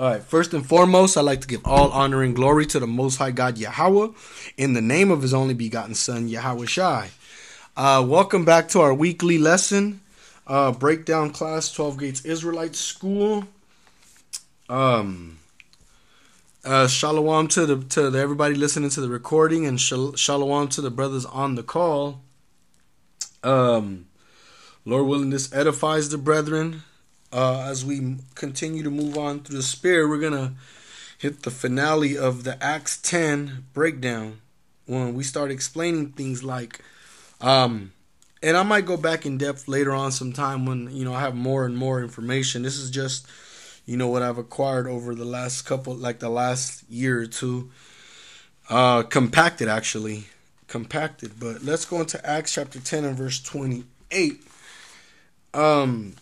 All right, first and foremost, I'd like to give all honor and glory to the Most High God Yahweh in the name of His only begotten Son, Yahweh Shai. Uh, welcome back to our weekly lesson, uh, breakdown class, 12 Gates Israelite School. Um, uh, shalom to the to the, everybody listening to the recording, and shal- shalom to the brothers on the call. Um, Lord willing, this edifies the brethren uh, as we continue to move on through the Spirit, we're going to hit the finale of the Acts 10 breakdown when we start explaining things like, um, and I might go back in depth later on sometime when, you know, I have more and more information. This is just, you know, what I've acquired over the last couple, like the last year or two. Uh, compacted, actually. Compacted. But let's go into Acts chapter 10 and verse 28. Um,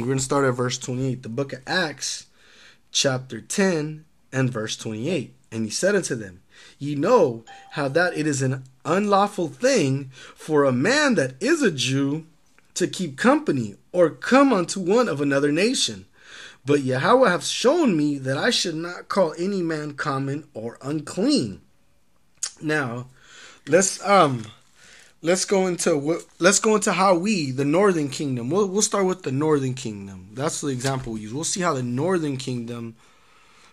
we're going to start at verse 28. The book of Acts, chapter 10, and verse 28. And he said unto them, Ye know how that it is an unlawful thing for a man that is a Jew to keep company or come unto one of another nation. But Yahweh hath shown me that I should not call any man common or unclean. Now, let's um let's go into what let's go into how we the northern kingdom. We'll, we'll start with the northern kingdom. That's the example we use. We'll see how the northern kingdom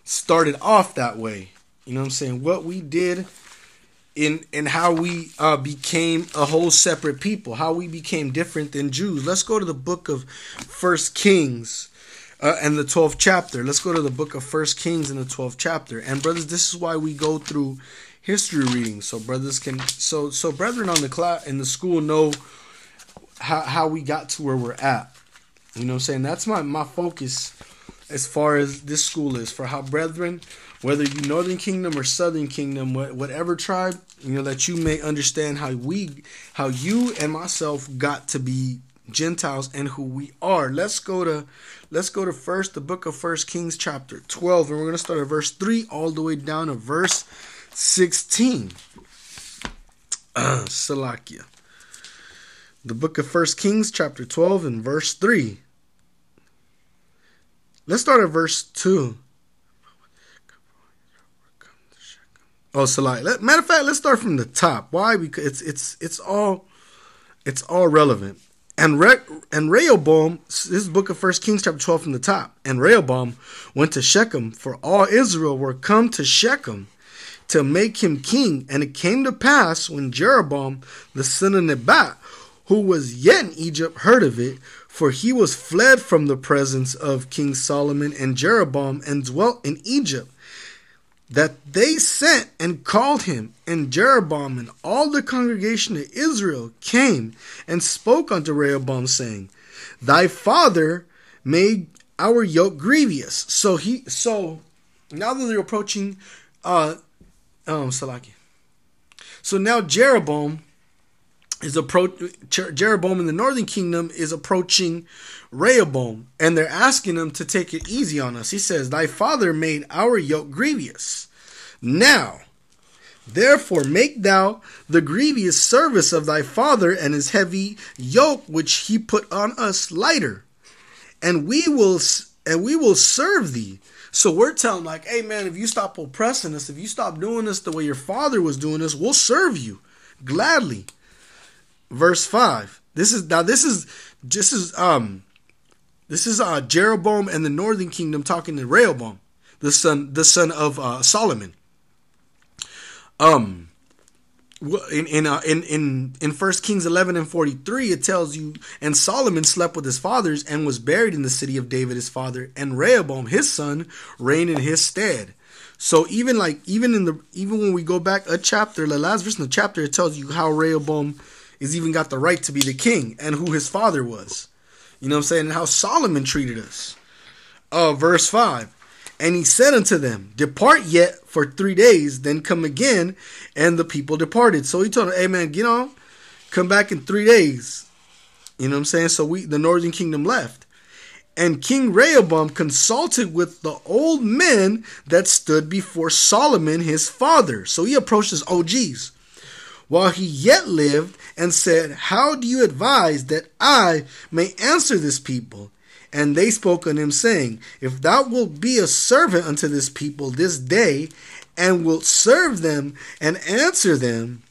started off that way. You know what i'm saying? What we did in and how we uh, became a whole separate people. How we became different than jews. Let's go to the book of first kings uh, and the 12th chapter. Let's go to the book of first kings in the 12th chapter. And brothers this is why we go through history reading so brothers can so so brethren on the class in the school know how, how we got to where we're at. You know i'm saying? That's my my focus as far as this school is for how brethren whether you northern kingdom or southern kingdom whatever tribe you know that you may understand how we how you and myself got to be gentiles and who we are. Let's go to let's go to first the book of first kings chapter 12 and we're going to start at verse 3 all the way down to verse 16. Uh, Salakia. The book of First Kings, chapter 12, and verse 3. Let's start at verse 2. Oh, Salakia. Matter of fact, let's start from the top. Why? Because it's it's it's all it's all relevant. And Re- and Rehoboam, this is book of First Kings, chapter 12, from the top. And Rehoboam went to Shechem, for all Israel were come to Shechem to make him king. And it came to pass when Jeroboam, the son of Nebat, who was yet in Egypt, heard of it, for he was fled from the presence of King Solomon and Jeroboam and dwelt in Egypt, that they sent and called him, and Jeroboam and all the congregation of Israel came and spoke unto Rehoboam, saying, Thy father made our yoke grievous. So he so now that they're approaching uh um Salaki. So now Jeroboam is approach Jeroboam in the northern kingdom is approaching Rehoboam and they're asking him to take it easy on us. He says, Thy father made our yoke grievous. Now Therefore, make thou the grievous service of thy father and his heavy yoke which he put on us lighter, and we will and we will serve thee. So we're telling like, hey man, if you stop oppressing us, if you stop doing this the way your father was doing this, we'll serve you gladly. Verse five. This is now this is this is um this is uh Jeroboam and the northern kingdom talking to Rehoboam, the son the son of uh, Solomon. Um in in uh, in in in First Kings eleven and forty three, it tells you, and Solomon slept with his fathers and was buried in the city of David his father, and Rehoboam his son reigned in his stead. So even like even in the even when we go back a chapter, the last verse in the chapter, it tells you how Rehoboam is even got the right to be the king and who his father was. You know what I'm saying? And how Solomon treated us. Uh, verse five. And he said unto them, Depart yet for three days, then come again. And the people departed. So he told them, Hey man, get on, come back in three days. You know what I'm saying? So we the northern kingdom left. And King Rehoboam consulted with the old men that stood before Solomon his father. So he approached his OGs while he yet lived and said, How do you advise that I may answer this people? And they spoke unto him, saying, If thou wilt be a servant unto this people this day, and wilt serve them and answer them,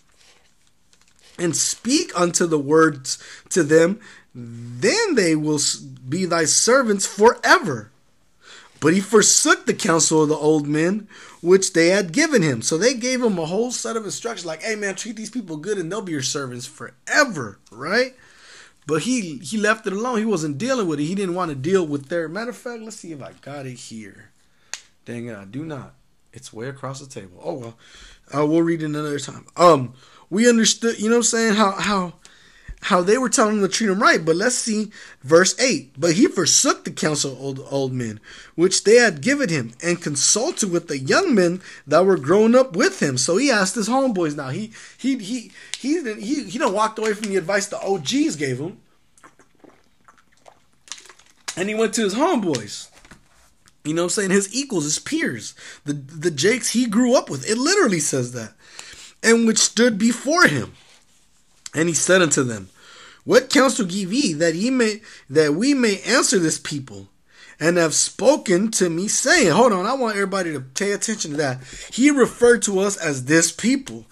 and speak unto the words to them, then they will be thy servants forever. But he forsook the counsel of the old men, which they had given him. So they gave him a whole set of instructions, like, "Hey man, treat these people good, and they'll be your servants forever." Right? But he he left it alone. He wasn't dealing with it. He didn't want to deal with their matter of fact. Let's see if I got it here. Dang it, I do not. It's way across the table. Oh well, uh, we'll read it another time. Um, we understood. You know, what I'm saying how how how they were telling him to treat him right. But let's see verse 8. But he forsook the counsel of old, old men, which they had given him, and consulted with the young men that were grown up with him. So he asked his homeboys now. He he he he he he, he done walked away from the advice the OGs gave him. And he went to his homeboys. You know what I'm saying? His equals, his peers, the the Jakes he grew up with. It literally says that. And which stood before him. And he said unto them, what counsel give ye that ye may that we may answer this people? And have spoken to me, saying, Hold on, I want everybody to pay attention to that. He referred to us as this people.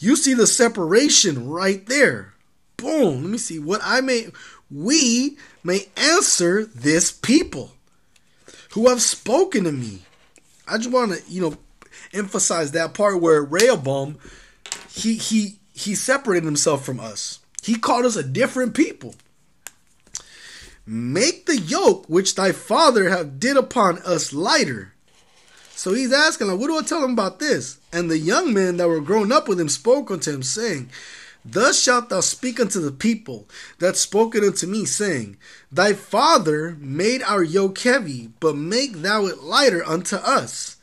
You see the separation right there. Boom. Let me see. What I may we may answer this people who have spoken to me. I just want to, you know, emphasize that part where Rehoboam he he he separated himself from us. He called us a different people. Make the yoke which thy father have did upon us lighter. So he's asking, like, what do I tell him about this? And the young men that were grown up with him spoke unto him, saying, Thus shalt thou speak unto the people that spoken unto me, saying, Thy father made our yoke heavy, but make thou it lighter unto us.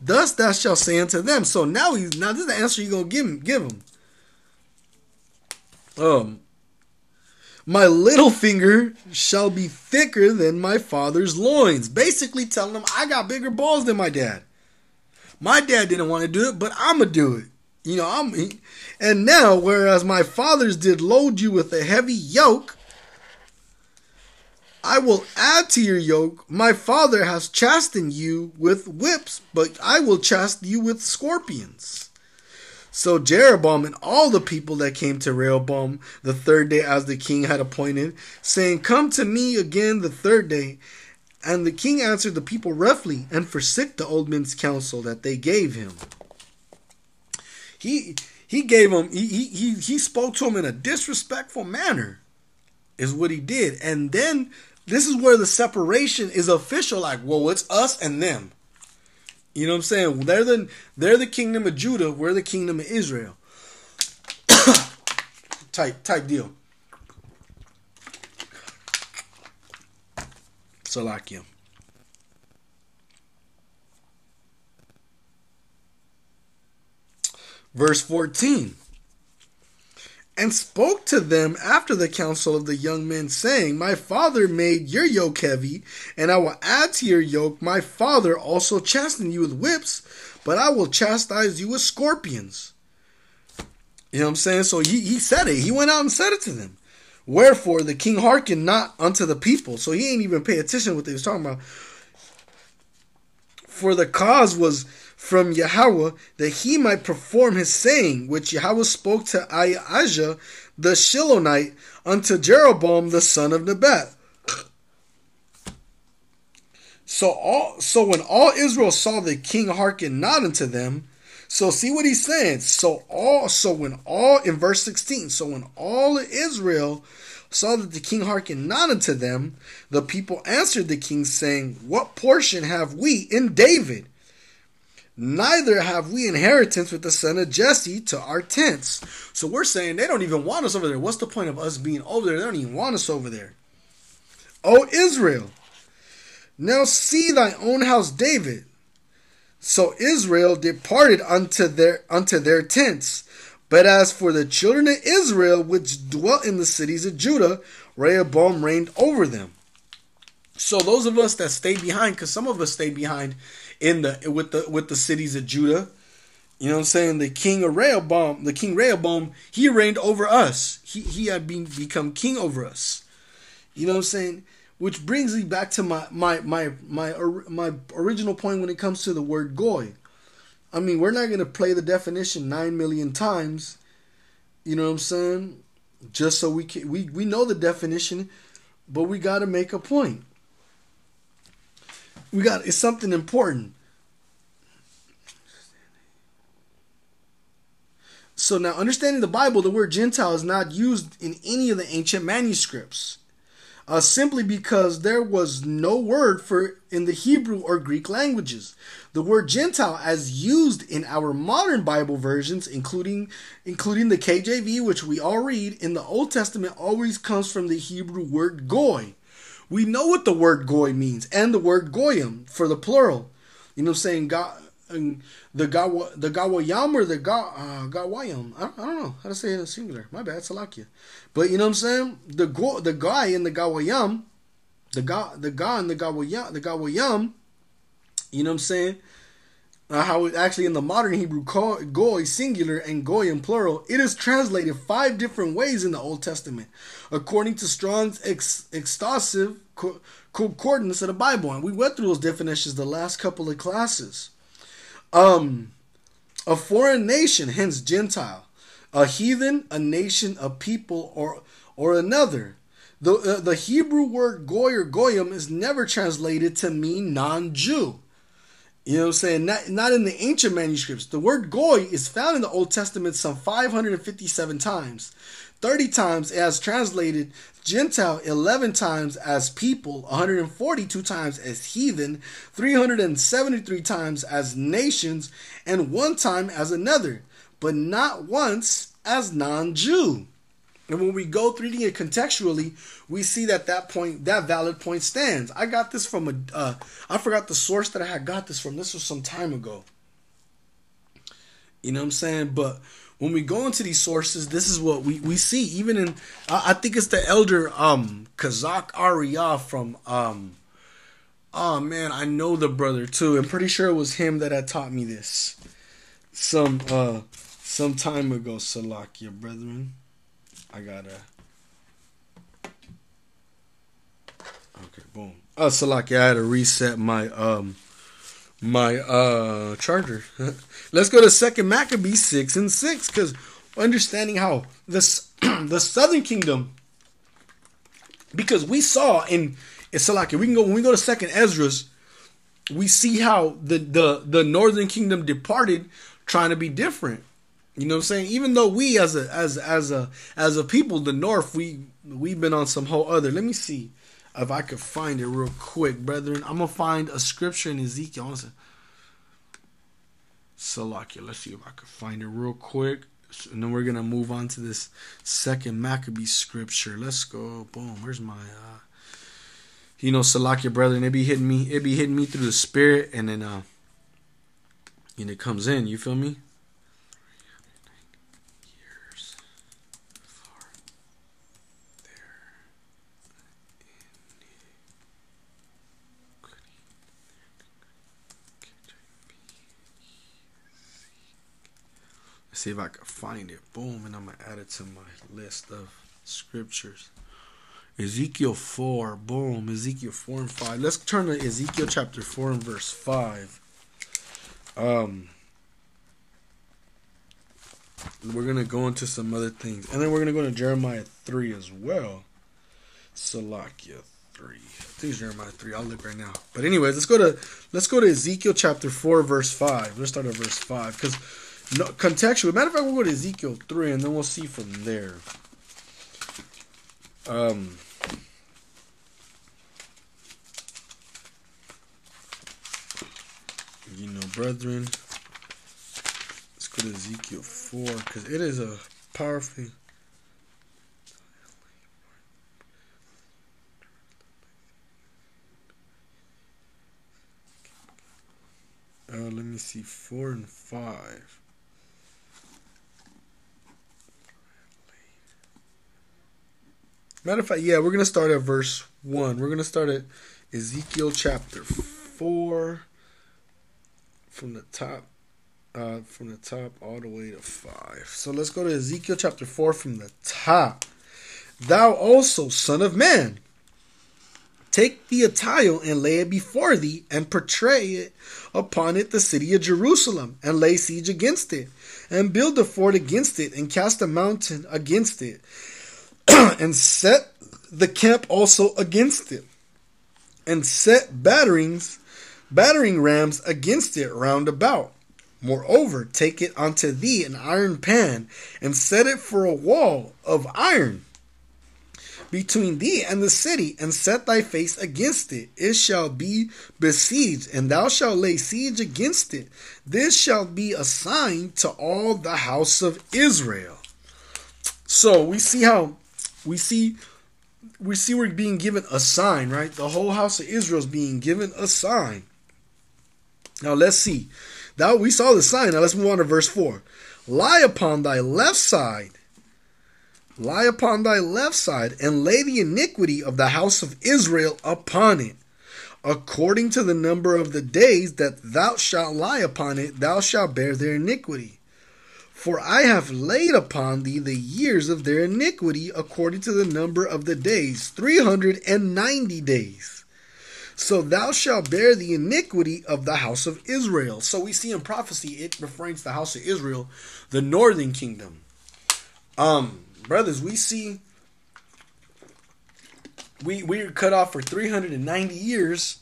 Thus thou shalt say unto them. So now he's now this is the answer you're gonna give him give him. Um, my little finger shall be thicker than my father's loins. Basically telling him I got bigger balls than my dad. My dad didn't want to do it, but I'ma do it. You know, I'm and now whereas my fathers did load you with a heavy yoke, I will add to your yoke. My father has chastened you with whips, but I will chasten you with scorpions. So Jeroboam and all the people that came to Rehoboam the third day as the king had appointed, saying, Come to me again the third day. And the king answered the people roughly and forsook the old men's counsel that they gave him. He he gave him he he he spoke to him in a disrespectful manner, is what he did. And then this is where the separation is official, like, well, it's us and them. You know what I'm saying? They're the they're the kingdom of Judah. We're the kingdom of Israel. type type deal. Salakia. Verse 14 and spoke to them after the counsel of the young men, saying, My father made your yoke heavy, and I will add to your yoke. My father also chastened you with whips, but I will chastise you with scorpions. You know what I'm saying? So he, he said it. He went out and said it to them. Wherefore the king hearkened not unto the people. So he ain't even pay attention to what they was talking about. For the cause was from Yahweh that he might perform his saying, which Yahweh spoke to Ahijah the Shilonite unto Jeroboam the son of Nebat. So all so when all Israel saw the king hearken not unto them, so see what he's saying. So all so when all in verse 16, so when all Israel saw that the king hearkened not unto them, the people answered the king, saying, What portion have we in David? Neither have we inheritance with the son of Jesse to our tents. So we're saying they don't even want us over there. What's the point of us being over there? They don't even want us over there. O Israel, now see thy own house David. So Israel departed unto their unto their tents. But as for the children of Israel which dwelt in the cities of Judah, Rehoboam reigned over them. So those of us that stayed behind, because some of us stayed behind in the with the with the cities of Judah. You know what I'm saying? The king of Rehoboam, the king Rehoboam, he reigned over us. He he had been become king over us. You know what I'm saying? which brings me back to my my my my my original point when it comes to the word goy. I mean, we're not gonna play the definition nine million times. You know what I'm saying? Just so we can we we know the definition, but we got to make a point. We got it's something important. So now, understanding the Bible, the word Gentile is not used in any of the ancient manuscripts uh, simply because there was no word for in the Hebrew or Greek languages. The word Gentile, as used in our modern Bible versions, including including the KJV, which we all read in the Old Testament, always comes from the Hebrew word goy. We know what the word goy means, and the word goyim for the plural. You know, saying God, the Gawa, the Gawayam or the Ga, uh, Gawayam. I don't, I don't know how to say it in singular. My bad, Salakia. But you know what I'm saying? The go, the guy in the Gawayam, the guy, the guy in the Gawayam, the Gawayam. You know what I'm saying? Uh, how it actually in the modern Hebrew, goy singular and goyim plural, it is translated five different ways in the Old Testament, according to Strong's ex- exhaustive co- concordance of the Bible. And we went through those definitions the last couple of classes. Um, a foreign nation, hence Gentile, a heathen, a nation, a people, or or another. The uh, the Hebrew word goy or goyim is never translated to mean non-Jew. You know what I'm saying? Not, not in the ancient manuscripts. The word goy is found in the Old Testament some 557 times. 30 times as translated Gentile 11 times as people, 142 times as heathen, 373 times as nations, and one time as another, but not once as non Jew. And when we go through it contextually, we see that that point, that valid point stands. I got this from a, uh, I forgot the source that I had got this from. This was some time ago. You know what I'm saying? But when we go into these sources, this is what we, we see. Even in, I think it's the elder um Kazak Arya from um. Oh man, I know the brother too. I'm pretty sure it was him that had taught me this. Some uh some time ago, Salakia brethren. I gotta. Okay, boom. Oh, Salakia, I had to reset my um my uh charger. Let's go to Second Maccabees six and six because understanding how this the Southern Kingdom. Because we saw in Salakia, we can go when we go to Second Esdras, we see how the the the Northern Kingdom departed, trying to be different. You know what I'm saying? Even though we as a as as a as a people, the North, we we've been on some whole other. Let me see if I could find it real quick, brethren. I'm gonna find a scripture in Ezekiel. Honestly. Salakia. Let's see if I can find it real quick. And then we're gonna move on to this second Maccabee scripture. Let's go. Boom. Where's my uh you know, Salakia brethren, it be hitting me, it be hitting me through the spirit and then uh and it comes in, you feel me? See if I can find it. Boom, and I'm gonna add it to my list of scriptures. Ezekiel 4, boom, Ezekiel 4 and 5. Let's turn to Ezekiel chapter 4 and verse 5. Um we're gonna go into some other things. And then we're gonna go to Jeremiah 3 as well. Salakia 3. I think it's Jeremiah 3. I'll look right now. But anyways, let's go to let's go to Ezekiel chapter 4, verse 5. Let's start at verse 5. Because no, contextual. Matter of fact, we'll go to Ezekiel 3 and then we'll see from there. Um, you know, brethren, let's go to Ezekiel 4 because it is a powerful. Uh, let me see, 4 and 5. Matter of fact, yeah, we're gonna start at verse one. We're gonna start at Ezekiel chapter four, from the top, uh, from the top all the way to five. So let's go to Ezekiel chapter four from the top. Thou also, son of man, Take thee a tile and lay it before thee, and portray it upon it the city of Jerusalem, and lay siege against it, and build a fort against it, and cast a mountain against it, and set the camp also against it, and set batterings, battering rams against it round about. Moreover, take it unto thee an iron pan, and set it for a wall of iron between thee and the city, and set thy face against it. It shall be besieged, and thou shalt lay siege against it. This shall be a sign to all the house of Israel. So we see how we see we see we're being given a sign, right? The whole house of Israel is being given a sign. Now let's see. Now we saw the sign. Now let's move on to verse 4. Lie upon thy left side lie upon thy left side, and lay the iniquity of the house of Israel upon it. According to the number of the days that thou shalt lie upon it, thou shalt bear their iniquity. For I have laid upon thee the years of their iniquity according to the number of the days, three hundred and ninety days. So thou shalt bear the iniquity of the house of Israel. So we see in prophecy it refers to the house of Israel, the northern kingdom. Um, brothers, we see we we're cut off for 390 years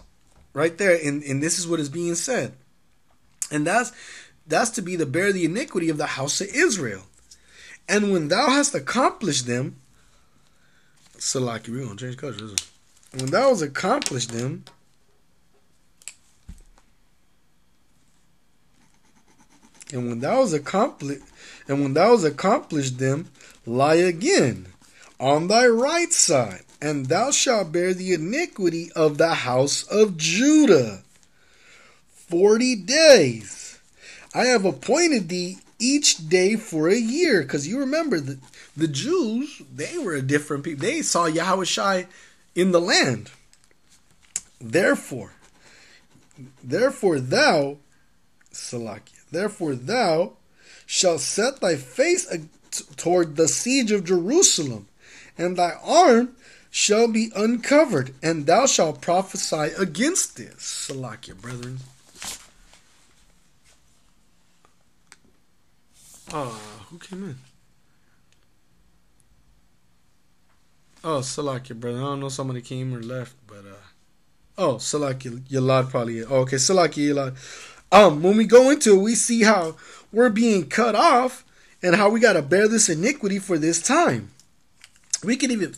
right there and, and this is what is being said and that's that's to be the bear the iniquity of the house of israel and when thou hast accomplished them salaki we're gonna change colors when thou hast accomplished them and when thou hast accomplished and when thou hast accomplished them lie again on thy right side, and thou shalt bear the iniquity of the house of Judah. Forty days. I have appointed thee each day for a year. Because you remember that the Jews, they were a different people. They saw Yahweh Shai in the land. Therefore, therefore thou, Salakia, therefore thou shalt set thy face toward the siege of Jerusalem, and thy arm shall be uncovered, and thou shalt prophesy against this. Salakia, brethren. Oh, who came in? Oh, Salakia, brother. I don't know somebody came or left, but uh oh, Salakia, Yalad probably. Oh, okay, Salakia, Yalad. Um, when we go into it, we see how we're being cut off and how we got to bear this iniquity for this time. We can even.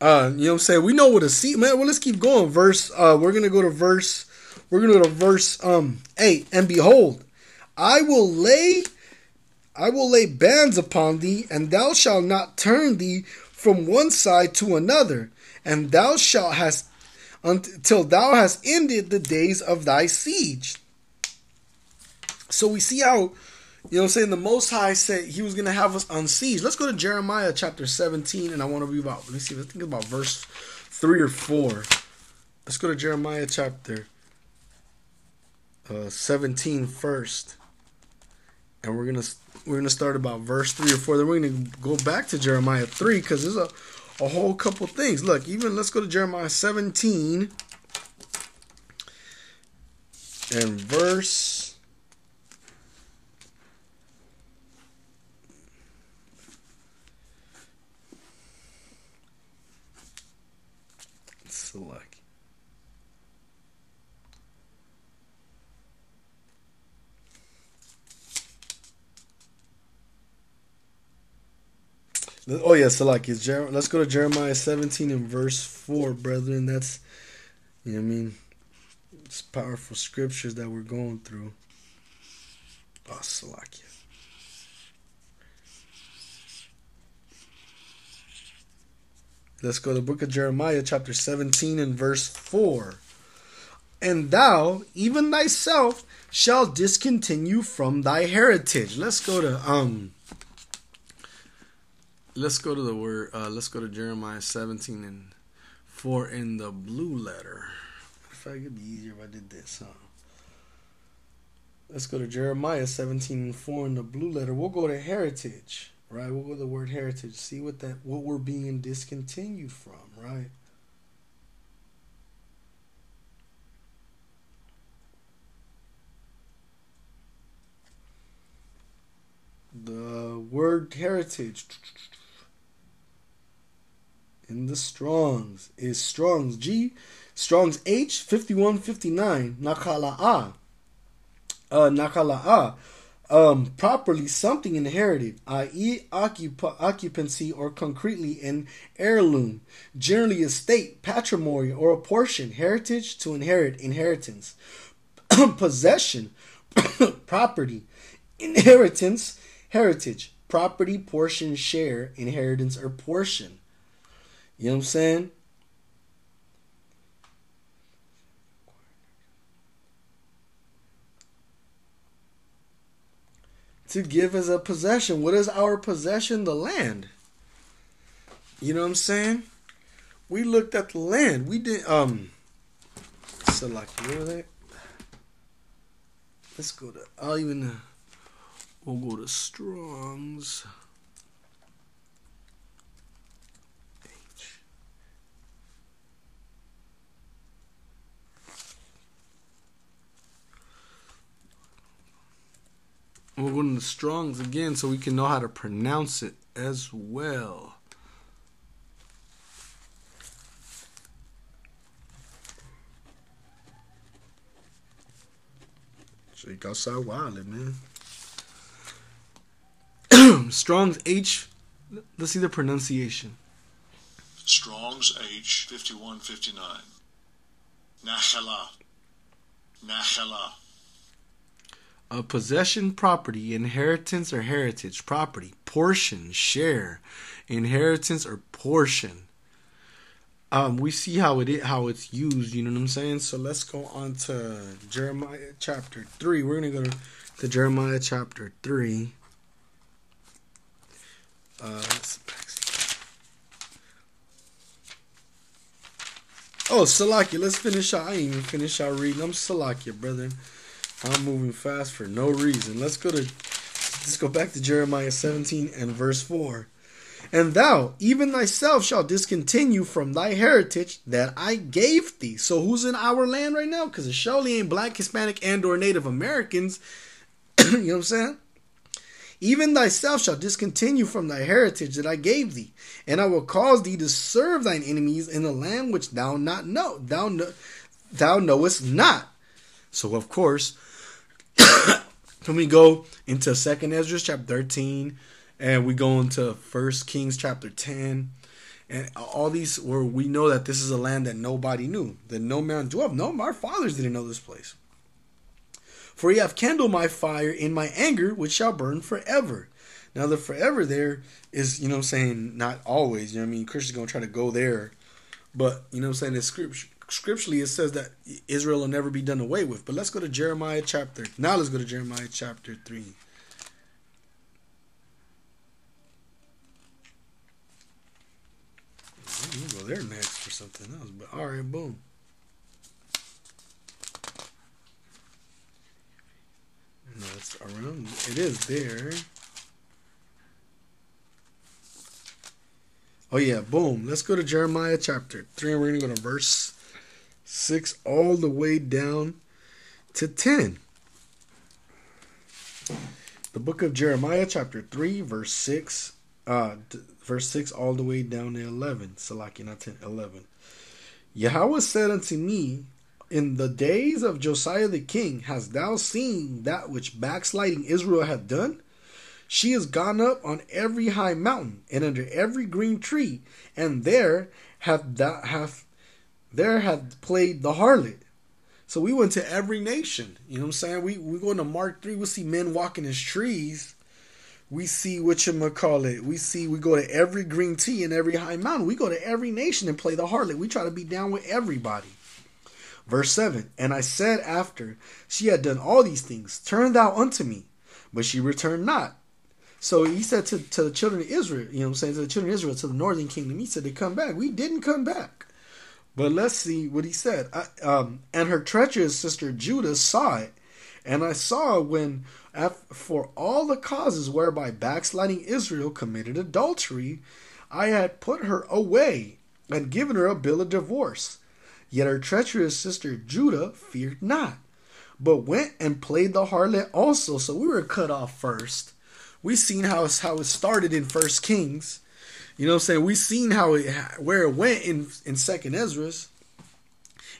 Uh, you know what I'm saying? We know what a seat, man. Well, let's keep going. Verse, uh, we're gonna go to verse, we're gonna go to verse um eight. And behold, I will lay, I will lay bands upon thee, and thou shalt not turn thee from one side to another, and thou shalt hast until thou hast ended the days of thy siege. So we see how, you know what I'm saying, the Most High said he was going to have us siege. Let's go to Jeremiah chapter 17, and I want to read about, let me see, let's think about verse 3 or 4. Let's go to Jeremiah chapter uh, 17 first. And we're going to we're going to start about verse 3 or 4. Then we're going to go back to Jeremiah 3 because there's a a whole couple things. Look, even let's go to Jeremiah 17 and verse select Oh yeah, let's go to Jeremiah 17 and verse 4, brethren. That's you know I mean? It's powerful scriptures that we're going through. Oh, Salakia. Let's go to the book of Jeremiah, chapter 17 and verse 4. And thou, even thyself, shall discontinue from thy heritage. Let's go to um let's go to the word. Uh, let's go to Jeremiah 17 and 4 in the blue letter. If I could be easier if I did this, huh? Let's go to Jeremiah 17 and 4 in the blue letter. We'll go to heritage, right? We'll go to the word heritage. See what that what we're being discontinued from, right? The word heritage in the Strongs is Strongs G, Strongs H 5159 Nakala'a. Uh, Nakala'a. Um, properly something inherited, i.e., occup- occupancy or concretely an heirloom, generally estate, patrimony, or a portion, heritage to inherit, inheritance, possession, property, inheritance, heritage, property, portion, share, inheritance, or portion. You know what I'm saying? To give as a possession. What is our possession? The land. You know what I'm saying? We looked at the land. We did um select where are they? Let's go to I'll even uh, we'll go to Strong's. We're going to the Strongs again so we can know how to pronounce it as well. So you Shake outside wildin', man. Strong's H. Let's see the pronunciation. Strong's H 5159. Nachala. A possession property inheritance or heritage property portion share inheritance or portion um we see how it how it's used you know what i'm saying so let's go on to jeremiah chapter 3 we're gonna go to, to jeremiah chapter 3 uh Oh, Salakia, let's finish out. I ain't even finish out reading. I'm Salakia, brother. I'm moving fast for no reason. Let's go to let's go back to Jeremiah 17 and verse 4. And thou, even thyself, shall discontinue from thy heritage that I gave thee. So who's in our land right now? Because it surely ain't black, Hispanic, and or Native Americans. you know what I'm saying? Even thyself shall discontinue from thy heritage that I gave thee, and I will cause thee to serve thine enemies in the land which thou not know, thou know, thou knowest not. So of course, when we go into Second Ezra chapter thirteen, and we go into First Kings chapter ten, and all these where we know that this is a land that nobody knew, that no man dwelt. No, our fathers didn't know this place. For ye have kindled my fire in my anger, which shall burn forever. Now the forever there is, you know, I'm saying not always. You know, I mean, Christians gonna try to go there, but you know, I'm saying it's scripture scripturally it says that Israel will never be done away with. But let's go to Jeremiah chapter. Now let's go to Jeremiah chapter 3. We'll go there next for something else. But all right, boom. No, it's around. It is there. Oh yeah, boom. Let's go to Jeremiah chapter 3 and we're going to go to verse 6 all the way down to 10. The book of Jeremiah, chapter 3, verse 6, uh, verse 6 all the way down to 11. Salaki, not 10, 11. Yahweh said unto me, In the days of Josiah the king, hast thou seen that which backsliding Israel hath done? She is gone up on every high mountain and under every green tree, and there hath thou hath there had played the harlot. So we went to every nation. You know what I'm saying? We we go into Mark 3, we see men walking as trees. We see what you call it. We see we go to every green tea and every high mountain. We go to every nation and play the harlot. We try to be down with everybody. Verse 7 And I said after she had done all these things, Turn thou unto me. But she returned not. So he said to, to the children of Israel, you know what I'm saying, to the children of Israel, to the northern kingdom, he said to come back. We didn't come back. But let's see what he said. I, um, and her treacherous sister Judah saw it, And I saw when, for all the causes whereby backsliding Israel committed adultery, I had put her away and given her a bill of divorce. Yet her treacherous sister Judah feared not, but went and played the harlot also. So we were cut off first. We seen how how it started in First Kings. You know what I'm saying? We seen how it where it went in in Second Esdras.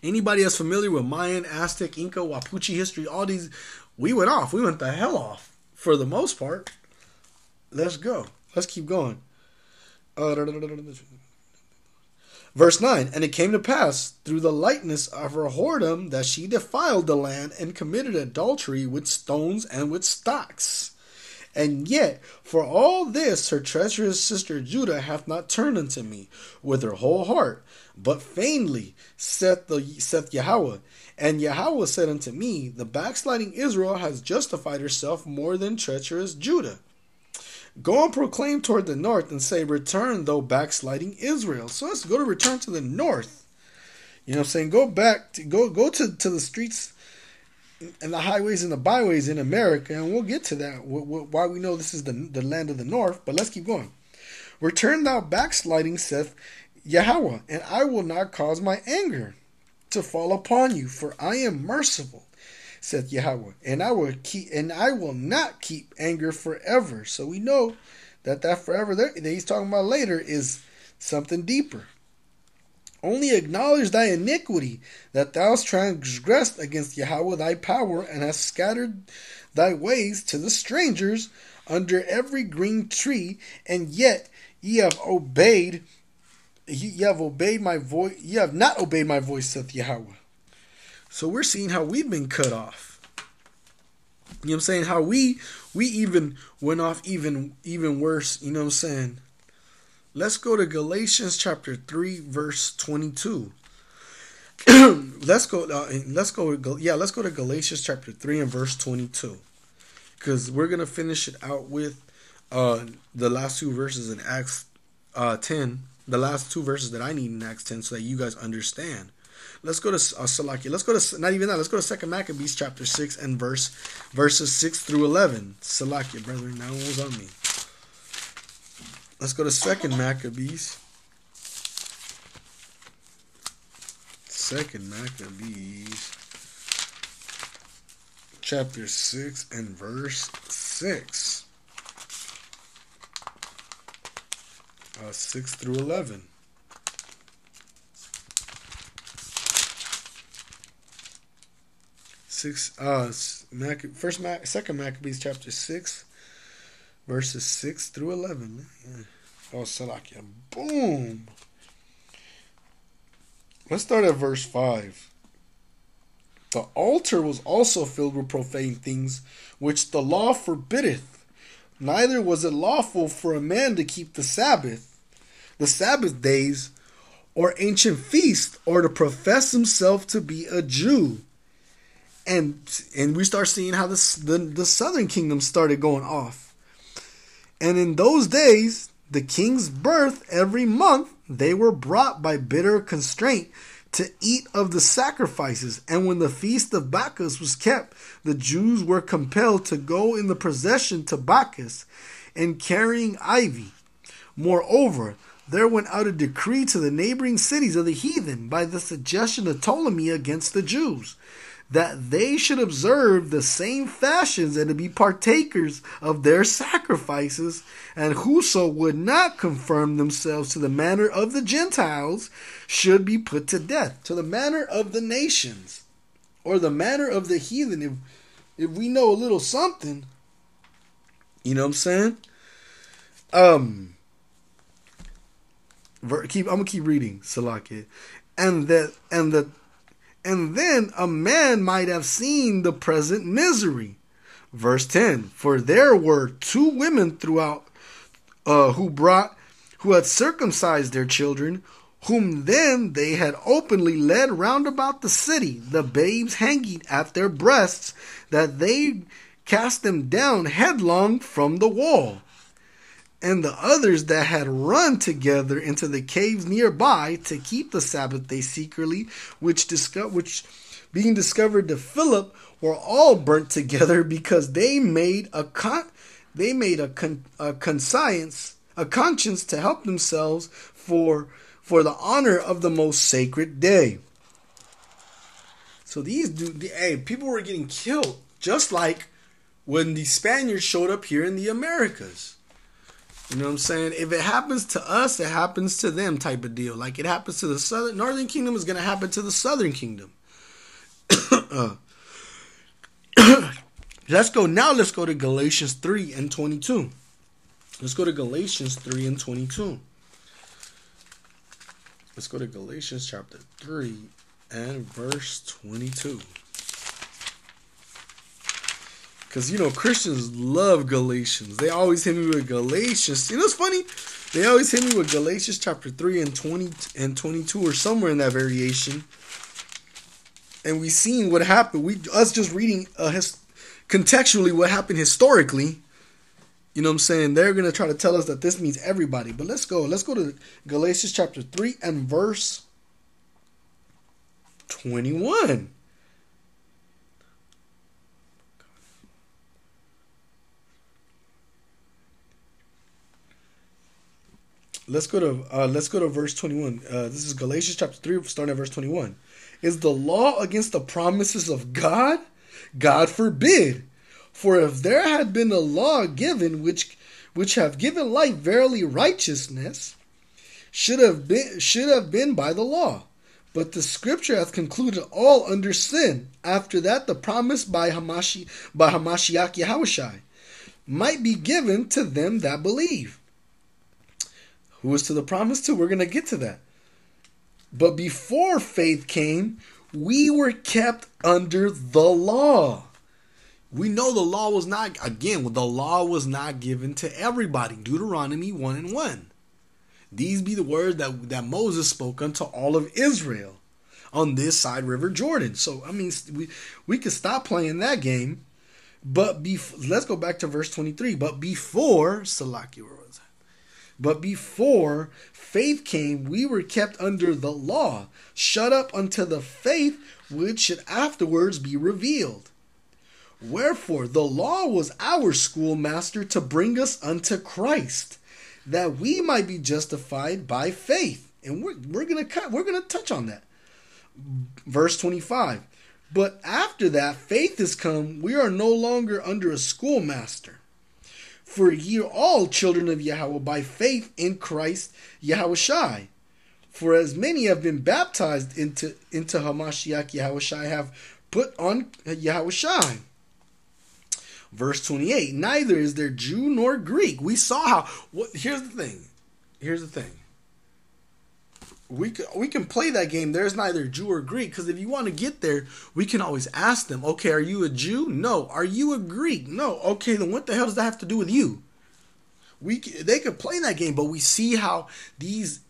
Anybody that's familiar with Mayan, Aztec, Inca, Mapuche history, all these, we went off. We went the hell off for the most part. Let's go. Let's keep going. Uh, Verse 9 And it came to pass through the lightness of her whoredom that she defiled the land and committed adultery with stones and with stocks. And yet, for all this, her treacherous sister Judah hath not turned unto me with her whole heart, but feignedly, saith, the, saith Yahweh. And Yahweh said unto me, The backsliding Israel has justified herself more than treacherous Judah. Go and proclaim toward the north and say, Return, though backsliding Israel. So let's go to return to the north. You know what I'm saying? Go back, to, go go to, to the streets and the highways and the byways in America, and we'll get to that. Why we know this is the the land of the north, but let's keep going. Return thou backsliding, saith Yahweh, and I will not cause my anger to fall upon you, for I am merciful, saith Yahweh, and I will keep and I will not keep anger forever. So we know that that forever that he's talking about later is something deeper. Only acknowledge thy iniquity, that thou hast transgressed against Yahweh thy power, and hast scattered thy ways to the strangers under every green tree, and yet ye have obeyed ye have obeyed my voice ye have not obeyed my voice, saith Yahweh. So we're seeing how we've been cut off. You know what I'm saying? How we we even went off even even worse, you know what I'm saying? Let's go to Galatians chapter 3 verse 22. let's go uh, let's go yeah, let's go to Galatians chapter 3 and verse 22. Cuz we're going to finish it out with uh the last two verses in Acts uh 10, the last two verses that I need in Acts 10 so that you guys understand. Let's go to uh, Salaki. Let's go to not even that. Let's go to Second Maccabees chapter six and verse verses six through eleven. Salaki, brethren, now was on me. Let's go to Second Maccabees. Second Maccabees, chapter six and verse six. Uh, six through eleven. Six. Uh, Mac, first Mac, second Maccabees, chapter six verses 6 through 11. Yeah. Oh, Salakia. Boom. Let's start at verse 5. The altar was also filled with profane things, which the law forbiddeth. Neither was it lawful for a man to keep the Sabbath, the Sabbath days, or ancient feast, or to profess himself to be a Jew. And and we start seeing how this, the, the southern kingdom started going off and in those days, the king's birth every month, they were brought by bitter constraint to eat of the sacrifices. And when the feast of Bacchus was kept, the Jews were compelled to go in the procession to Bacchus and carrying ivy. Moreover, there went out a decree to the neighboring cities of the heathen by the suggestion of Ptolemy against the Jews that they should observe the same fashions and to be partakers of their sacrifices, and whoso would not conform themselves to the manner of the Gentiles should be put to death, to the manner of the nations, or the manner of the heathen. If, if we know a little something, you know what I'm saying? Um, keep I'm gonna keep reading Salakia, and that and that and then a man might have seen the present misery. Verse 10 For there were two women throughout uh, who brought, who had circumcised their children, whom then they had openly led round about the city, the babes hanging at their breasts, that they cast them down headlong from the wall and the others that had run together into the caves nearby to keep the Sabbath day secretly, which disco- which being discovered to Philip were all burnt together because they made a con- they made a, con- a conscience a conscience to help themselves for for the honor of the most sacred day. So these dude, hey, people were getting killed just like when the Spaniards showed up here in the Americas. You know what I'm saying? If it happens to us, it happens to them type of deal. Like it happens to the southern northern kingdom is going to happen to the southern kingdom. let's go now let's go to Galatians 3 and 22. Let's go to Galatians 3 and 22. Let's go to Galatians chapter 3 and verse 22. Because, you know, Christians love Galatians. They always hit me with Galatians. You know, it's funny. They always hit me with Galatians chapter 3 and 20 and 22 or somewhere in that variation. And we seen what happened. We Us just reading uh, his, contextually what happened historically. You know what I'm saying? They're going to try to tell us that this means everybody. But let's go. Let's go to Galatians chapter 3 and verse 21. Let's go to uh, let's go to verse 21. Uh, this is Galatians chapter 3 starting at verse 21. Is the law against the promises of God? God forbid. For if there had been a law given which which have given life verily righteousness should have been should have been by the law. But the scripture hath concluded all under sin. After that, the promise by Hamashi by Hamashiach Yahushai might be given to them that believe. Who is to the promise to? We're gonna get to that. But before faith came, we were kept under the law. We know the law was not again, the law was not given to everybody. Deuteronomy 1 and 1. These be the words that, that Moses spoke unto all of Israel on this side River Jordan. So I mean we we could stop playing that game. But bef- let's go back to verse 23. But before Salaki, was? But before faith came, we were kept under the law, shut up unto the faith which should afterwards be revealed. Wherefore the law was our schoolmaster to bring us unto Christ, that we might be justified by faith. And we're, we're gonna we're gonna touch on that. Verse 25. But after that faith is come, we are no longer under a schoolmaster. For ye are all children of Yahweh by faith in Christ Yahushai. For as many have been baptized into into Hamashiach Yahushai have put on Yahushai. Verse 28 Neither is there Jew nor Greek. We saw how. What, here's the thing. Here's the thing. We can, we can play that game. There's neither Jew or Greek because if you want to get there, we can always ask them. Okay, are you a Jew? No. Are you a Greek? No. Okay, then what the hell does that have to do with you? We they could play that game, but we see how these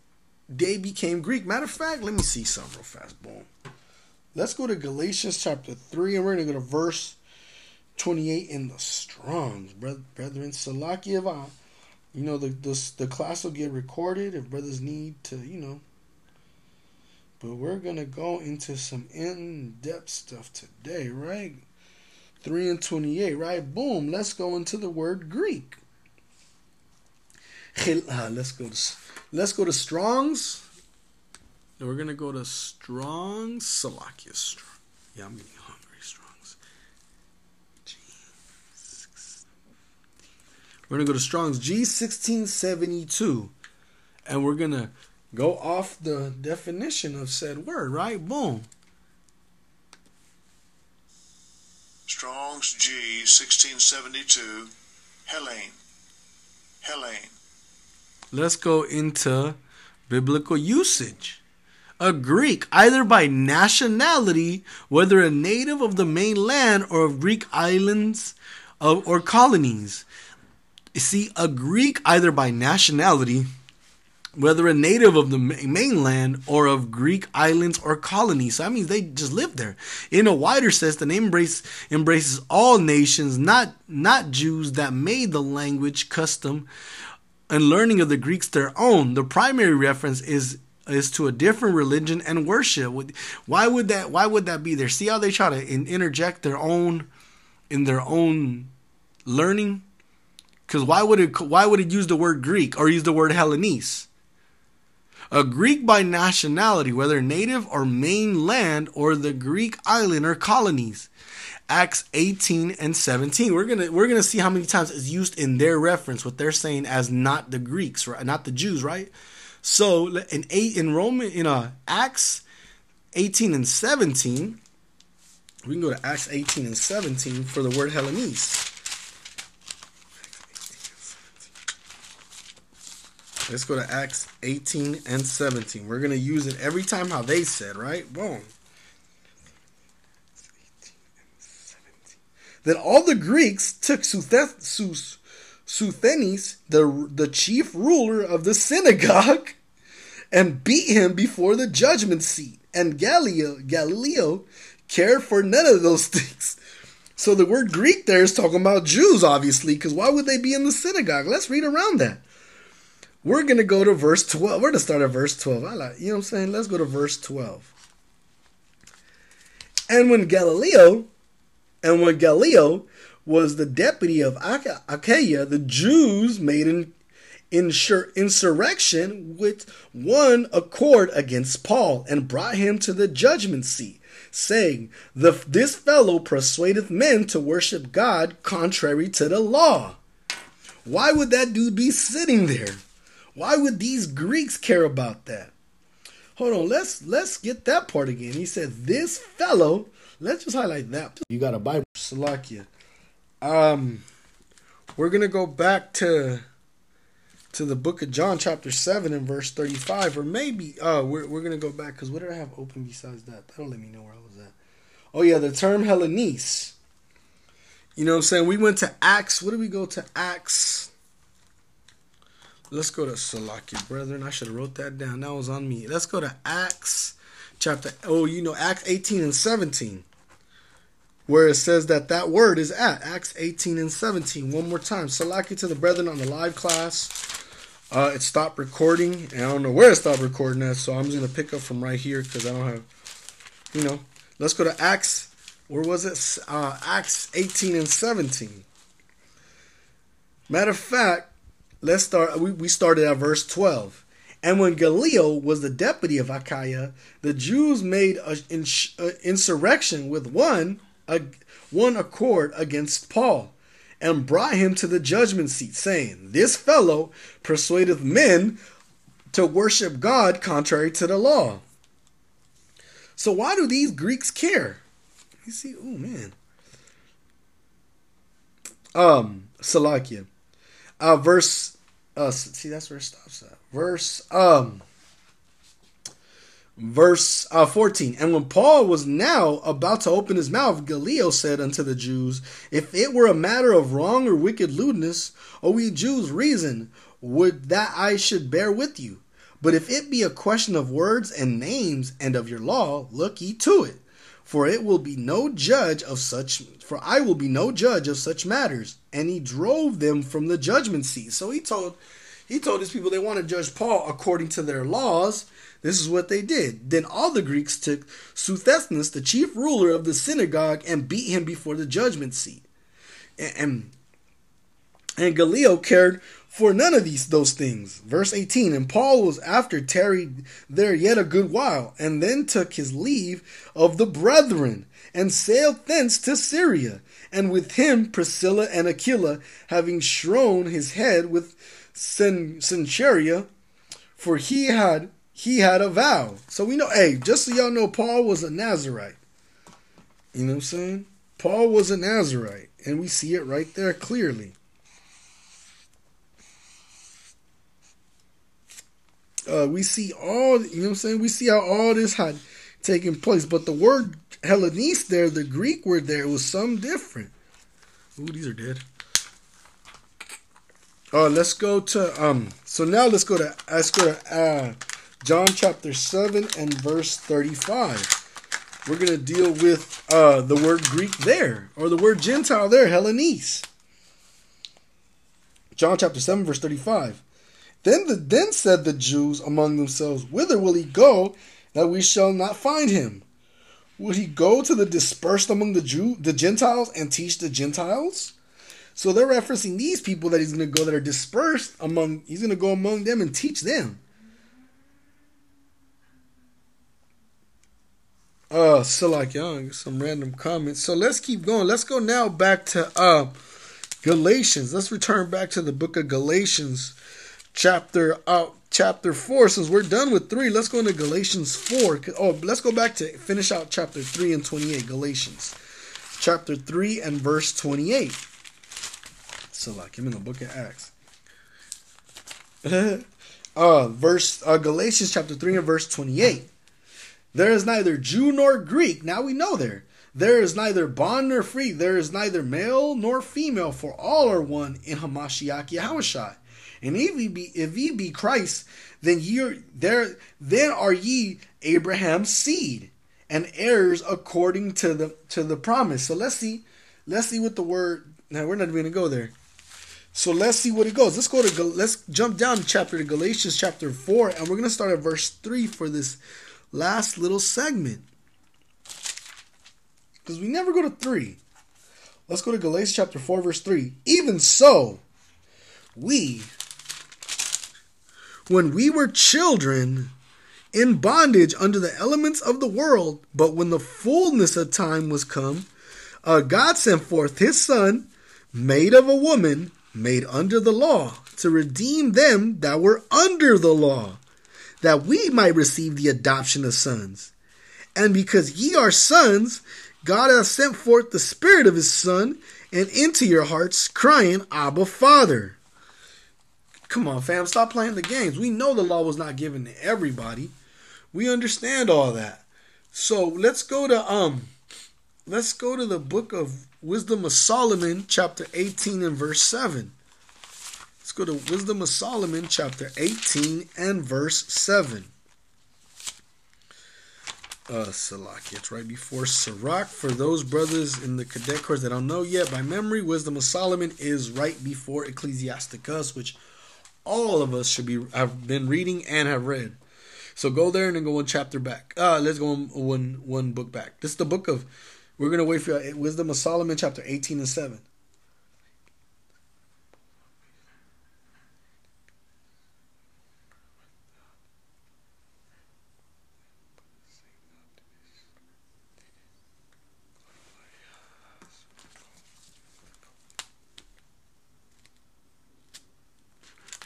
they became Greek. Matter of fact, let me see something real fast. Boom. Let's go to Galatians chapter three, and we're gonna go to verse 28 in the Strongs, brethren. Salakia, you know, the, the, the class will get recorded if brothers need to, you know. But we're going to go into some in depth stuff today, right? 3 and 28, right? Boom. Let's go into the word Greek. Uh, let's go to let's go to Strong's. We're gonna go to Strong's Salakia Strong. Yeah, I'm getting hungry. Strong's. We're gonna go to Strong's G sixteen seventy two, and we're gonna go off the definition of said word. Right? Boom. Strong's G sixteen seventy two, Helene. Helene. Let's go into biblical usage. A Greek, either by nationality, whether a native of the mainland or of Greek islands of, or colonies. See, a Greek, either by nationality, whether a native of the mainland or of Greek islands or colonies. So that means they just live there. In a wider sense, the name embrace, embraces all nations, not not Jews that made the language, custom, and learning of the Greeks their own. The primary reference is is to a different religion and worship. Why would that? Why would that be there? See how they try to interject their own in their own learning. Because why would it? Why would it use the word Greek or use the word Hellenese? A Greek by nationality, whether native or mainland, or the Greek island or colonies. Acts 18 and 17. We're gonna we're gonna see how many times it's used in their reference, what they're saying as not the Greeks, right? Not the Jews, right? So in eight in Roman in uh Acts 18 and 17, we can go to Acts 18 and 17 for the word Hellenese. Let's go to Acts 18 and 17. We're going to use it every time how they said, right? Boom. Then all the Greeks took Sosthenes, the, the chief ruler of the synagogue, and beat him before the judgment seat. And Gallio, Gallio cared for none of those things. So the word Greek there is talking about Jews, obviously, because why would they be in the synagogue? Let's read around that. We're going to go to verse 12. We're going to start at verse 12. I like, you know what I'm saying? Let's go to verse 12. And when Gallio, and when Gallio was the deputy of Achaia, the Jews made an insur- insurrection with one accord against Paul and brought him to the judgment seat, saying, This fellow persuadeth men to worship God contrary to the law. Why would that dude be sitting there? Why would these Greeks care about that? Hold on, let's let's get that part again. He said, "This fellow." Let's just highlight that. You got a Bible, Salakia. Um, we're gonna go back to to the book of John, chapter seven, and verse thirty-five, or maybe uh, we're we're gonna go back because what did I have open besides that? That'll let me know where I was at. Oh yeah, the term Hellenese. You know what I'm saying? We went to Acts. What did we go to Acts? Let's go to Salaki, brethren. I should have wrote that down. That was on me. Let's go to Acts chapter. Oh, you know, Acts 18 and 17, where it says that that word is at Acts 18 and 17. One more time. Salaki to the brethren on the live class. Uh, it stopped recording, and I don't know where it stopped recording at, so I'm just gonna pick up from right here because I don't have, you know. Let's go to Acts. Where was it? Uh, Acts 18 and 17. Matter of fact, let's start. We, we started at verse 12. And when Gallio was the deputy of Achaia, the Jews made an insurrection with one, a, one accord against Paul and brought him to the judgment seat, saying, This fellow persuadeth men to worship God contrary to the law. So why do these Greeks care? You see, oh man. Um, Salakia uh, verse. Uh, see, that's where it stops at. Verse. Um. Verse uh, 14. And when Paul was now about to open his mouth, Gallio said unto the Jews, If it were a matter of wrong or wicked lewdness, O ye Jews, reason, would that I should bear with you. But if it be a question of words and names and of your law, look ye to it. For it will be no judge of such for I will be no judge of such matters. And he drove them from the judgment seat. So he told he told his people they want to judge Paul according to their laws. This is what they did. Then all the Greeks took Sosthenes, the chief ruler of the synagogue, and beat him before the judgment seat. And, and, and Gallio cared for none of these those things. Verse 18, and Paul was after tarried there yet a good while, and then took his leave of the brethren and sailed thence to Syria, and with him Priscilla and Aquila, having shrown his head with Cenchrea, for he had he had a vow. So we know, hey, just so y'all know, Paul was a Nazarite. You know what I'm saying? Paul was a Nazarite, and we see it right there clearly. Uh, we see all, you know what I'm saying? We see how all this had taken place, but the word Hellenese there, the Greek word there, was some different. Ooh, these are dead. Uh, let's go to um. So now let's go to let's go to uh, John chapter seven and verse thirty-five. We're gonna deal with uh the word Greek there or the word Gentile there, Hellenese. John chapter seven verse thirty-five. Then the then said the Jews among themselves, Whither will he go that we shall not find him? Will he go to the dispersed among the Jew the Gentiles and teach the Gentiles? So they're referencing these people that he's gonna go that are dispersed among he's gonna go among them and teach them. Uh so like young, some random comments. So let's keep going. Let's go now back to uh Galatians. Let's return back to the book of Galatians, chapter uh, chapter four. Since we're done with three, let's go into Galatians four. Oh, let's go back to finish out chapter three and twenty-eight. Galatians, chapter three and verse twenty-eight. So like I'm in the book of Acts. uh, verse uh, Galatians chapter three and verse twenty-eight. There is neither Jew nor Greek. Now we know there. There is neither bond nor free. There is neither male nor female, for all are one in Hamashiach Yahushua. And if ye be if ye be Christ, then ye are there then are ye Abraham's seed and heirs according to the to the promise. So let's see, let's see what the word. Now we're not even gonna go there. So let's see what it goes. Let's go to let's jump down to chapter to Galatians chapter four, and we're gonna start at verse three for this last little segment because we never go to 3. Let's go to Galatians chapter 4, verse 3. Even so, we, when we were children, in bondage under the elements of the world, but when the fullness of time was come, uh, God sent forth his Son, made of a woman, made under the law, to redeem them that were under the law, that we might receive the adoption of sons. And because ye are sons, God hath sent forth the Spirit of His Son and into your hearts, crying, Abba, Father. Come on, fam, stop playing the games. We know the law was not given to everybody. We understand all that. So let's go to um let's go to the book of Wisdom of Solomon, chapter 18 and verse 7. Let's go to Wisdom of Solomon, chapter 18 and verse 7 uh, Salaki. It's right before Sirach. For those brothers in the cadet corps that don't know yet, by memory, Wisdom of Solomon is right before Ecclesiasticus, which all of us should be have been reading and have read. So go there and then go one chapter back. Uh, let's go one one book back. This is the book of. We're gonna wait for Wisdom of Solomon, chapter eighteen and seven.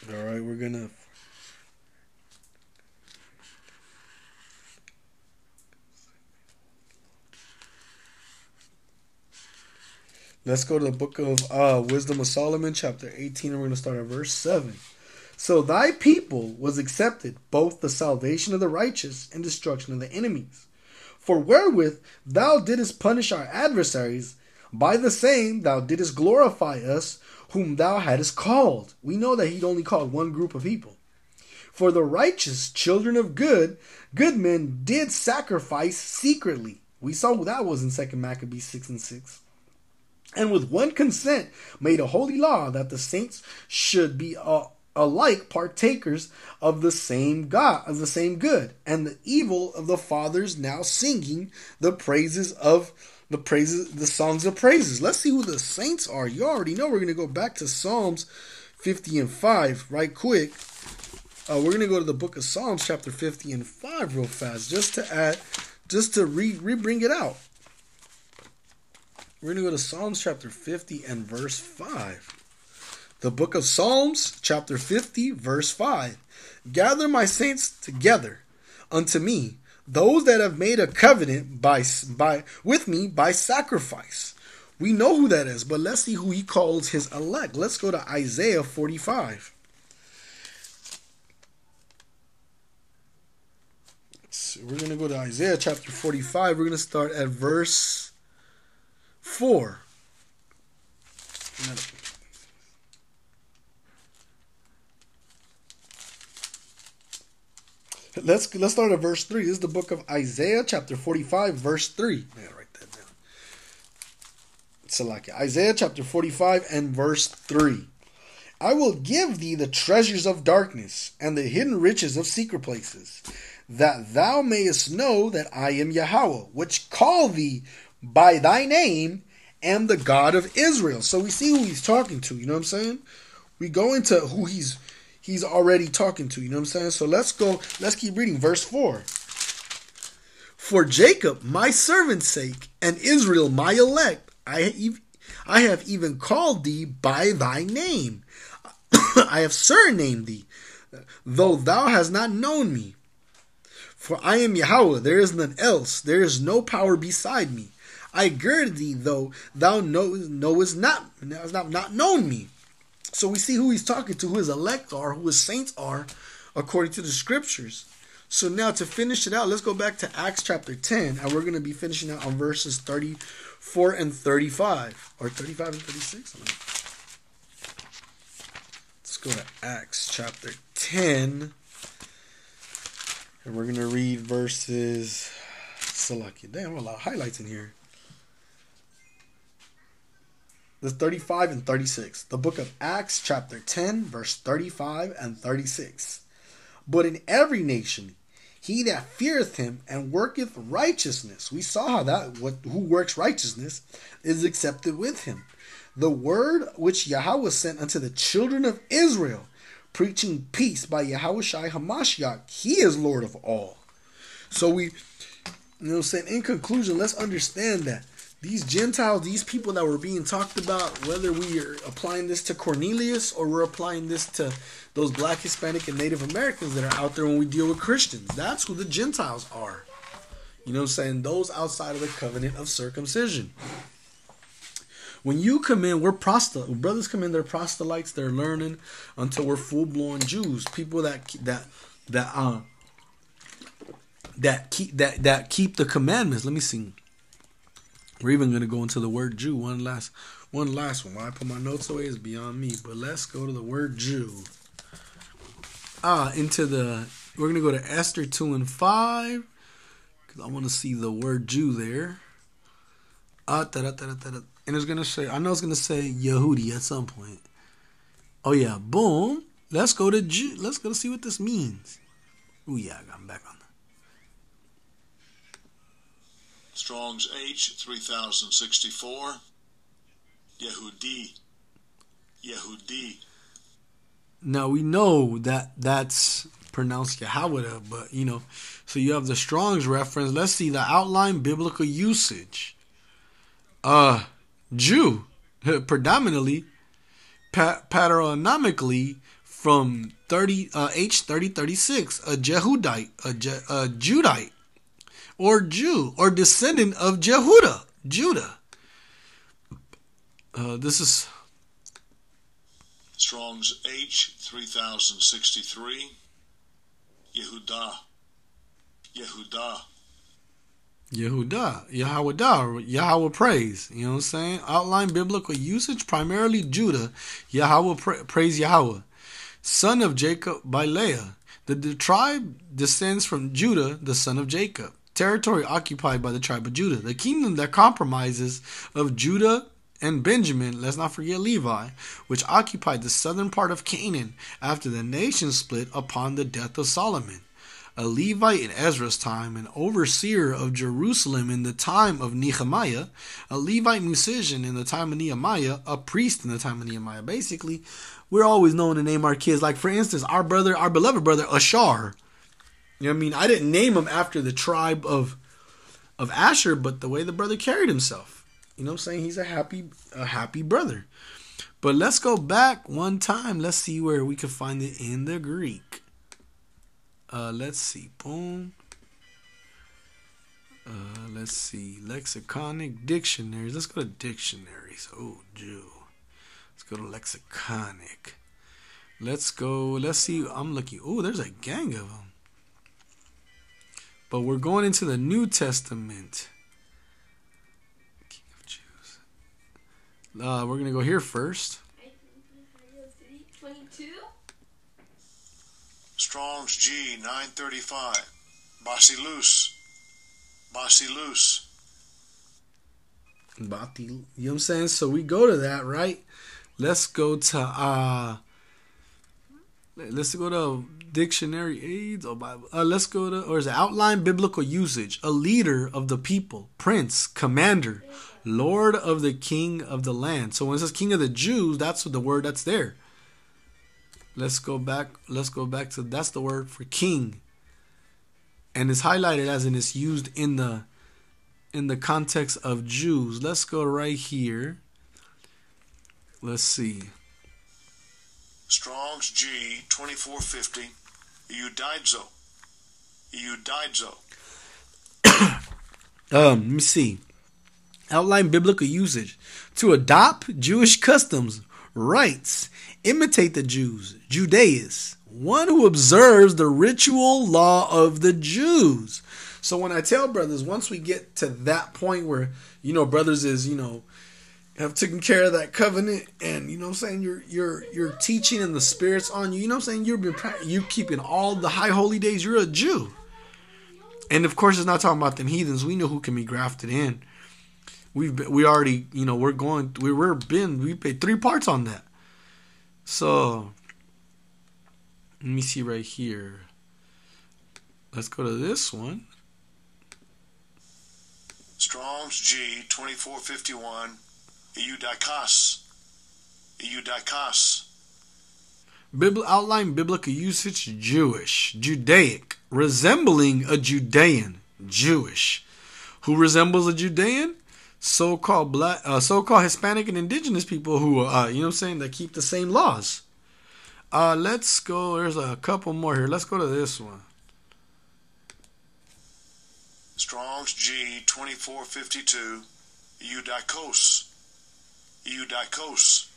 All right, we're gonna. Let's go to the book of uh, Wisdom of Solomon, chapter 18, and we're going to start at verse 7. So thy people was accepted, both the salvation of the righteous and destruction of the enemies. For wherewith thou didst punish our adversaries, by the same thou didst glorify us whom thou hadst called. We know that he'd only called one group of people. For the righteous children of good, good men did sacrifice secretly. We saw that was in Second Maccabees 6 and 6. And with one consent made a holy law that the saints should be uh, alike partakers of the same God, of the same good, and the evil of the fathers now singing the praises of the praises, the songs of praises. Let's see who the saints are. You already know we're going to go back to Psalms 50 and 5 right quick. Uh, we're going to go to the book of Psalms, chapter 50 and 5, real fast, just to add, just to re, re bring it out. We're going to go to Psalms chapter 50 and verse 5. The book of Psalms, chapter 50, verse 5. Gather my saints together unto me, those that have made a covenant by by with me by sacrifice. We know who that is, but let's see who he calls his elect. Let's go to Isaiah 45. So we're going to go to Isaiah chapter 45. We're going to start at verse 4. Let's let's start at verse three. This is the book of Isaiah, chapter forty-five, verse three. Yeah, write that down. Like Isaiah chapter forty-five and verse three. I will give thee the treasures of darkness and the hidden riches of secret places, that thou mayest know that I am Yahweh, which call thee by thy name, am the God of Israel. So we see who he's talking to, you know what I'm saying? We go into who he's he's already talking to, you know what I'm saying? So let's go, let's keep reading verse 4. For Jacob, my servant's sake, and Israel, my elect, I, I have even called thee by thy name. I have surnamed thee, though thou hast not known me. For I am Yahweh, there is none else, there is no power beside me. I gird thee, though thou know, knowest not, not, not known me. So we see who he's talking to, who his elect are, who his saints are, according to the scriptures. So now to finish it out, let's go back to Acts chapter 10, and we're going to be finishing out on verses 34 and 35, or 35 and 36. Let's go to Acts chapter 10. And we're going to read verses. Salakia. Damn, a lot of highlights in here. The 35 and 36. The book of Acts, chapter 10, verse 35 and 36. But in every nation, he that feareth him and worketh righteousness. We saw how that what who works righteousness is accepted with him. The word which Yahweh sent unto the children of Israel preaching peace by Yahweh Shai Hamashiach. He is Lord of all. So we, you know, saying in conclusion, let's understand that these Gentiles, these people that were being talked about, whether we are applying this to Cornelius or we're applying this to those black, Hispanic, and Native Americans that are out there when we deal with Christians, that's who the Gentiles are. You know what I'm saying? Those outside of the covenant of circumcision. When you come in, we're proselytes. Brothers come in, they're proselytes. They're learning until we're full blown Jews. People that that that uh that keep that that keep the commandments. Let me see. We're even gonna go into the word Jew. One last one last one. Why I put my notes away is beyond me. But let's go to the word Jew. Ah, into the we're gonna go to Esther two and five because I want to see the word Jew there. Ah, da, da, da, and it's gonna say I know it's gonna say Yehudi at some point. Oh yeah, boom. Let's go to Jew. Let's go see what this means. Oh yeah, I got him back on. Strong's H three thousand sixty four. Yehudi. Yehudi. Now we know that that's pronounced Yahweh, but you know, so you have the Strong's reference. Let's see the outline biblical usage. Uh Jew, predominantly, pa- patronymically from 30 uh, H thirty thirty six, a Jehudite, a, Je- a Judite, or Jew, or descendant of Jehuda, Judah. Uh, this is Strong's H three thousand sixty three. Yehuda. Yehuda. Yehuda, Yahweh, Yahweh praise. You know what I'm saying? Outline biblical usage primarily Judah, Yahweh pra- praise Yahweh. Son of Jacob by Leah. The, the tribe descends from Judah, the son of Jacob. Territory occupied by the tribe of Judah. The kingdom that compromises of Judah and Benjamin, let's not forget Levi, which occupied the southern part of Canaan after the nation split upon the death of Solomon a Levite in Ezra's time, an overseer of Jerusalem in the time of Nehemiah, a Levite musician in the time of Nehemiah, a priest in the time of Nehemiah. Basically, we're always known to name our kids. Like, for instance, our brother, our beloved brother, Ashar. You know I mean? I didn't name him after the tribe of of Asher, but the way the brother carried himself. You know what I'm saying? He's a happy, a happy brother. But let's go back one time. Let's see where we can find it in the Greek. Uh, let's see. Boom. Uh, let's see. Lexiconic dictionaries. Let's go to dictionaries. Oh, Jew. Let's go to lexiconic. Let's go. Let's see. I'm looking. Oh, there's a gang of them. But we're going into the New Testament. King of Jews. Uh, we're gonna go here first. Strong's G 935. Basilus. Basilus. Bati, you know what I'm saying? So we go to that, right? Let's go to uh Let's go to dictionary aids or Bible. Uh, let's go to or is it outline biblical usage? A leader of the people, prince, commander, lord of the king of the land. So when it says king of the Jews, that's the word that's there. Let's go back. Let's go back to that's the word for king, and it's highlighted as in it's used in the in the context of Jews. Let's go right here. Let's see. Strong's G 2450. Eudizo. Eudizo. Um, let me see. Outline biblical usage. To adopt Jewish customs, rites, imitate the Jews, Judaist, one who observes the ritual law of the Jews. So when I tell brothers, once we get to that point where, you know, brothers is, you know, have taken care of that covenant and you know what I'm saying you're you're you're teaching and the spirits on you. You know what I'm saying? You've been you keeping all the high holy days. You're a Jew. And of course it's not talking about them heathens. We know who can be grafted in. We've been, we already you know we're going we we're been we paid three parts on that. So let me see right here. Let's go to this one. Strong's G 2451. Eudikos. Eudikos. Bibl- outline biblical usage Jewish, Judaic, resembling a Judean, Jewish. Who resembles a Judean? So-called black, uh, so-called Hispanic and indigenous people who, uh, you know, what I'm saying that keep the same laws. Uh, let's go. There's a couple more here. Let's go to this one. Strong's G 2452. Eudikos. Eudikos.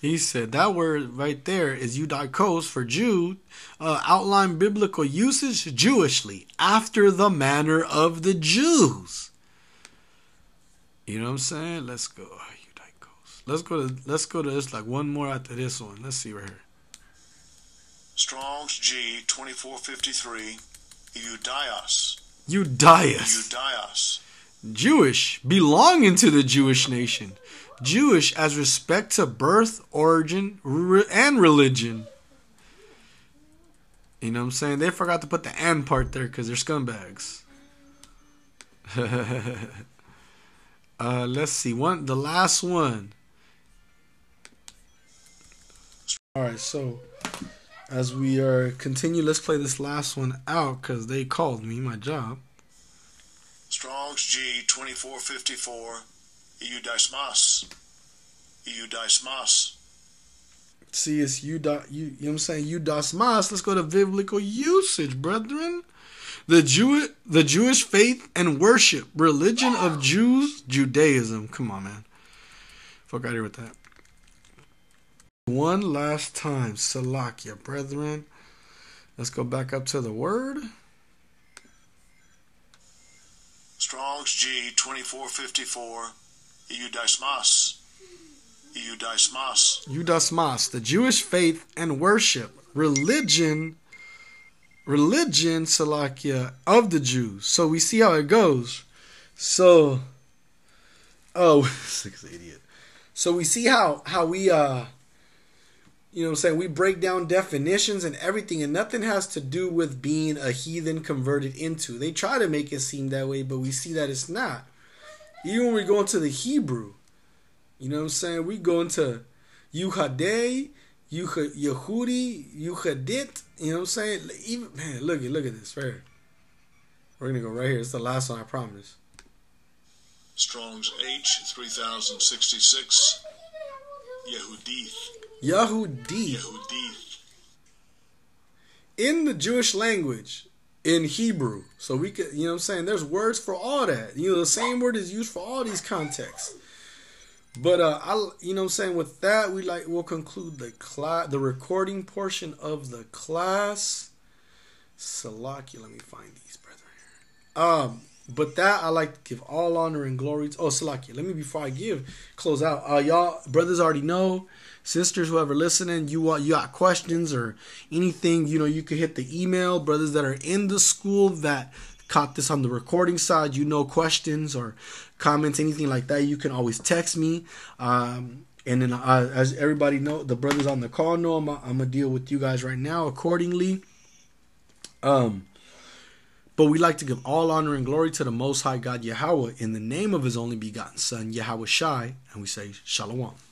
He said that word right there is eudikos for Jew. Uh, outline biblical usage Jewishly after the manner of the Jews. You know what I'm saying? Let's go. Oh, eudikos. Let's go to let's go to this like one more after this one. Let's see right here. Strong's G 2453. Eudios. Eudias. Eudios. Jewish, belonging to the Jewish nation. Jewish as respect to birth, origin, re- and religion. You know what I'm saying? They forgot to put the and part there because they're scumbags. uh, let's see. One, the last one. All right, so as we are continue, let's play this last one out because they called me my job. Strong's G 2454. Eudismas. Eudismas. See, it's you, dot, you, you know what I'm saying? You das mas. Let's go to biblical usage, brethren. The Jew, the Jewish faith and worship, religion of Jews, Judaism. Come on, man. Fuck out here with that. One last time, Salakia, brethren. Let's go back up to the word. Strong's G 2454. Eudismas. Eudismas. Eudasmas, the Jewish faith and worship, religion, religion, Salakia, of the Jews. So we see how it goes. So, oh, six idiot. So we see how how we uh, you know, what I'm saying we break down definitions and everything, and nothing has to do with being a heathen converted into. They try to make it seem that way, but we see that it's not. Even when we go into the Hebrew, you know what I'm saying? We go into Yuhadeh, Yuh- Yehudi, Yuhadit. You know what I'm saying? Even man, look at look at this right here. We're gonna go right here. It's the last one, I promise. Strong's H 3066. Yehudith. Yahudi Yehudith. in the Jewish language in Hebrew. So we could, you know I'm saying? There's words for all that. You know, the same word is used for all these contexts. But uh I you know I'm saying with that we like we'll conclude the class the recording portion of the class. Salaki, let me find these brethren here. Um but that I like to give all honor and glory to oh Salaki, let me before I give close out. Uh y'all brothers already know sisters whoever listening you want you got questions or anything you know you could hit the email brothers that are in the school that caught this on the recording side you know questions or comments anything like that you can always text me um And then, uh, as everybody know, the brothers on the call know, I'm, I'm gonna deal with you guys right now accordingly. Um, but we like to give all honor and glory to the Most High God Yahweh in the name of His only begotten Son Yahweh Shai, and we say Shalom.